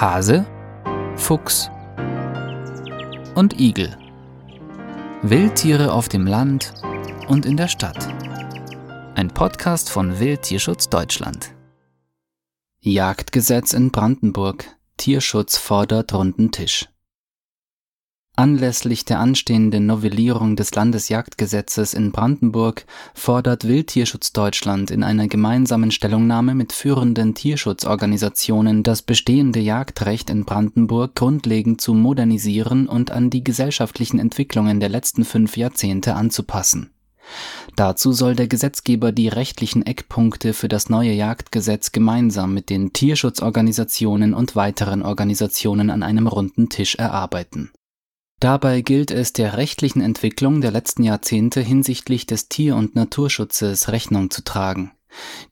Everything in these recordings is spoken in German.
Hase, Fuchs und Igel. Wildtiere auf dem Land und in der Stadt. Ein Podcast von Wildtierschutz Deutschland. Jagdgesetz in Brandenburg. Tierschutz fordert runden Tisch. Anlässlich der anstehenden Novellierung des Landesjagdgesetzes in Brandenburg fordert Wildtierschutz Deutschland in einer gemeinsamen Stellungnahme mit führenden Tierschutzorganisationen das bestehende Jagdrecht in Brandenburg grundlegend zu modernisieren und an die gesellschaftlichen Entwicklungen der letzten fünf Jahrzehnte anzupassen. Dazu soll der Gesetzgeber die rechtlichen Eckpunkte für das neue Jagdgesetz gemeinsam mit den Tierschutzorganisationen und weiteren Organisationen an einem runden Tisch erarbeiten Dabei gilt es der rechtlichen Entwicklung der letzten Jahrzehnte hinsichtlich des Tier- und Naturschutzes Rechnung zu tragen.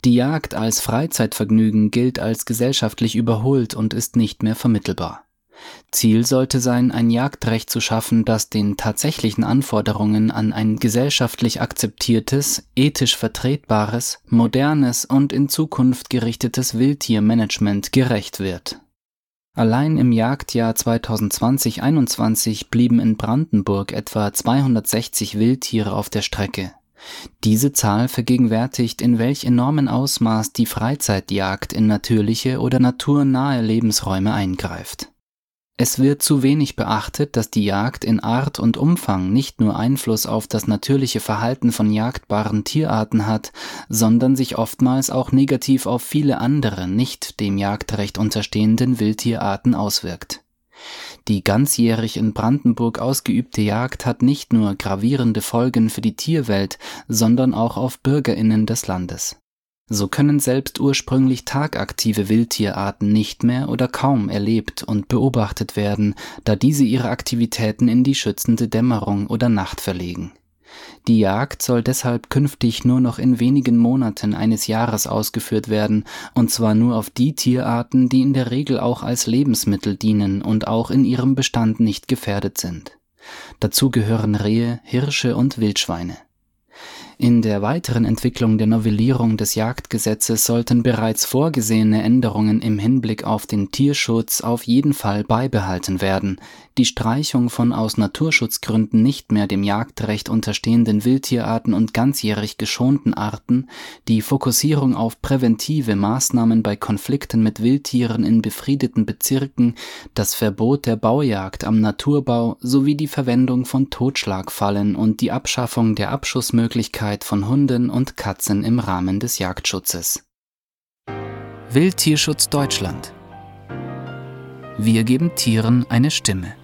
Die Jagd als Freizeitvergnügen gilt als gesellschaftlich überholt und ist nicht mehr vermittelbar. Ziel sollte sein, ein Jagdrecht zu schaffen, das den tatsächlichen Anforderungen an ein gesellschaftlich akzeptiertes, ethisch vertretbares, modernes und in Zukunft gerichtetes Wildtiermanagement gerecht wird Allein im Jagdjahr 2020/21 blieben in Brandenburg etwa 260 Wildtiere auf der Strecke. Diese Zahl vergegenwärtigt, in welch enormen Ausmaß die Freizeitjagd in natürliche oder naturnahe Lebensräume eingreift es wird zu wenig beachtet, dass die Jagd in Art und Umfang nicht nur Einfluss auf das natürliche Verhalten von jagdbaren Tierarten hat, sondern sich oftmals auch negativ auf viele andere nicht dem Jagdrecht unterstehenden Wildtierarten auswirkt. Die ganzjährig in Brandenburg ausgeübte Jagd hat nicht nur gravierende Folgen für die Tierwelt, sondern auch auf Bürgerinnen des Landes so können selbst ursprünglich tagaktive Wildtierarten nicht mehr oder kaum erlebt und beobachtet werden, da diese ihre Aktivitäten in die schützende Dämmerung oder Nacht verlegen. Die Jagd soll deshalb künftig nur noch in wenigen Monaten eines Jahres ausgeführt werden, und zwar nur auf die Tierarten, die in der Regel auch als Lebensmittel dienen und auch in ihrem Bestand nicht gefährdet sind. Dazu gehören Rehe, Hirsche und Wildschweine in der weiteren Entwicklung der Novellierung des Jagdgesetzes sollten bereits vorgesehene Änderungen im Hinblick auf den Tierschutz auf jeden Fall beibehalten werden, die Streichung von aus Naturschutzgründen nicht mehr dem Jagdrecht unterstehenden Wildtierarten und ganzjährig geschonten Arten, die Fokussierung auf präventive Maßnahmen bei Konflikten mit Wildtieren in befriedeten Bezirken, das Verbot der Baujagd am Naturbau sowie die Verwendung von Totschlagfallen und die Abschaffung der Abschussmöglichkeit Häufigkeit von Hunden und Katzen im Rahmen des Jagdschutzes. Wildtierschutz Deutschland Wir geben Tieren eine Stimme.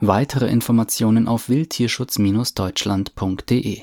Weitere Informationen auf wildtierschutz-deutschland.de